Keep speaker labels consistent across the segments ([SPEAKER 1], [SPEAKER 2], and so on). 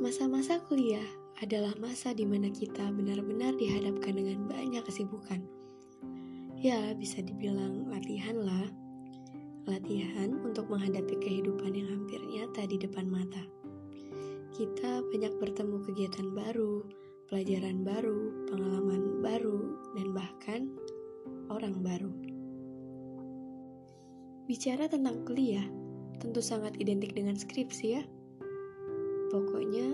[SPEAKER 1] Masa-masa kuliah adalah masa di mana kita benar-benar dihadapkan dengan banyak kesibukan. Ya, bisa dibilang latihan lah. Latihan untuk menghadapi kehidupan yang hampir nyata di depan mata. Kita banyak bertemu kegiatan baru, pelajaran baru, pengalaman baru, dan bahkan orang baru. Bicara tentang kuliah, tentu sangat identik dengan skripsi ya. Pokoknya,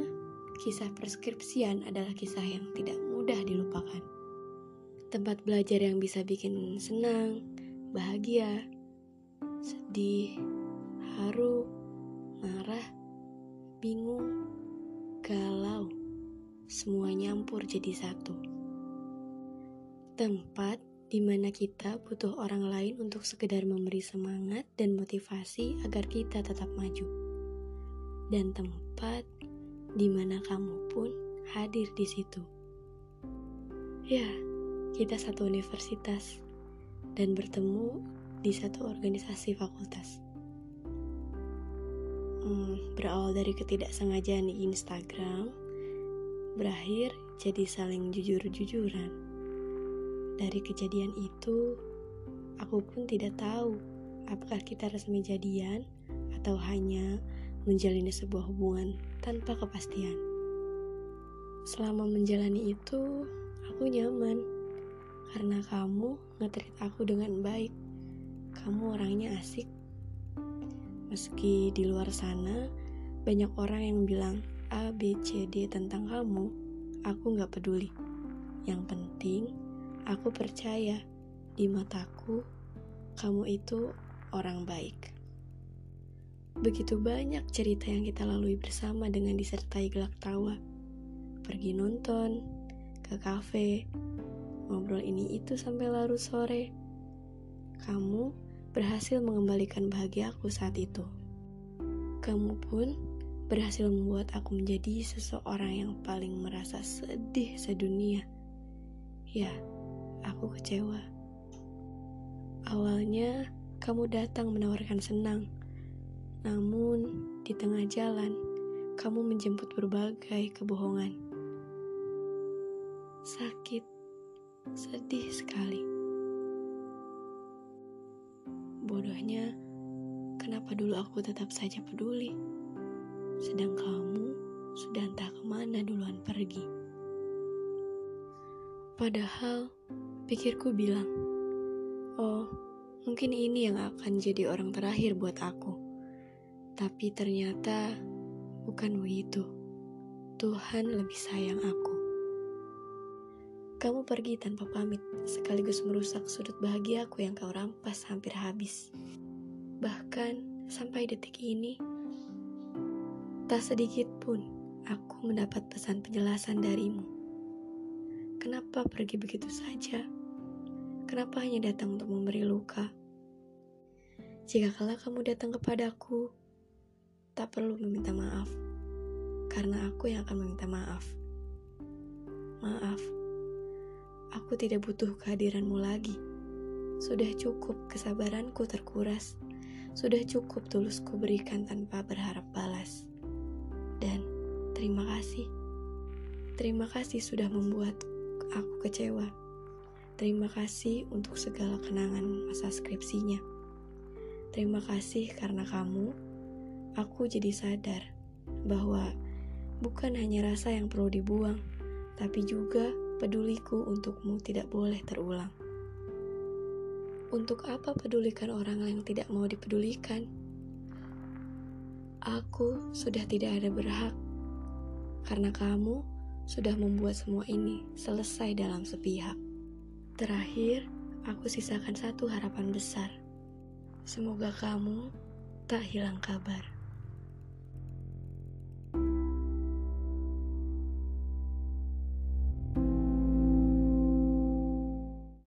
[SPEAKER 1] kisah perskripsian adalah kisah yang tidak mudah dilupakan. Tempat belajar yang bisa bikin senang, bahagia, sedih, haru, marah, bingung, galau, semua nyampur jadi satu. Tempat di mana kita butuh orang lain untuk sekedar memberi semangat dan motivasi agar kita tetap maju. Dan tempat di mana kamu pun hadir di situ. Ya, kita satu universitas dan bertemu di satu organisasi fakultas. Hmm, berawal dari ketidaksengajaan di Instagram, berakhir jadi saling jujur-jujuran dari kejadian itu, aku pun tidak tahu apakah kita resmi jadian atau hanya menjalani sebuah hubungan tanpa kepastian. Selama menjalani itu, aku nyaman karena kamu ngetrit aku dengan baik. Kamu orangnya asik. Meski di luar sana banyak orang yang bilang A, B, C, D tentang kamu, aku gak peduli. Yang penting Aku percaya di mataku kamu itu orang baik. Begitu banyak cerita yang kita lalui bersama dengan disertai gelak tawa. Pergi nonton, ke kafe, ngobrol ini itu sampai larut sore. Kamu berhasil mengembalikan bahagiaku saat itu. Kamu pun berhasil membuat aku menjadi seseorang yang paling merasa sedih sedunia. Ya, aku kecewa. Awalnya, kamu datang menawarkan senang. Namun, di tengah jalan, kamu menjemput berbagai kebohongan. Sakit, sedih sekali. Bodohnya, kenapa dulu aku tetap saja peduli, sedang kamu sudah entah ke mana duluan pergi. Padahal, Pikirku bilang, oh mungkin ini yang akan jadi orang terakhir buat aku. Tapi ternyata bukan begitu. Tuhan lebih sayang aku. Kamu pergi tanpa pamit, sekaligus merusak sudut bahagiaku yang kau rampas hampir habis. Bahkan sampai detik ini, tak sedikit pun aku mendapat pesan penjelasan darimu. Kenapa pergi begitu saja? Kenapa hanya datang untuk memberi luka? Jika kala kamu datang kepadaku, tak perlu meminta maaf, karena aku yang akan meminta maaf. Maaf, aku tidak butuh kehadiranmu lagi. Sudah cukup kesabaranku terkuras. Sudah cukup tulusku berikan tanpa berharap balas. Dan terima kasih. Terima kasih sudah membuat aku kecewa. Terima kasih untuk segala kenangan masa skripsinya. Terima kasih karena kamu, aku jadi sadar bahwa bukan hanya rasa yang perlu dibuang, tapi juga peduliku untukmu tidak boleh terulang. Untuk apa pedulikan orang yang tidak mau dipedulikan? Aku sudah tidak ada berhak karena kamu sudah membuat semua ini selesai dalam sepihak. Terakhir, aku sisakan satu harapan besar. Semoga kamu tak hilang kabar.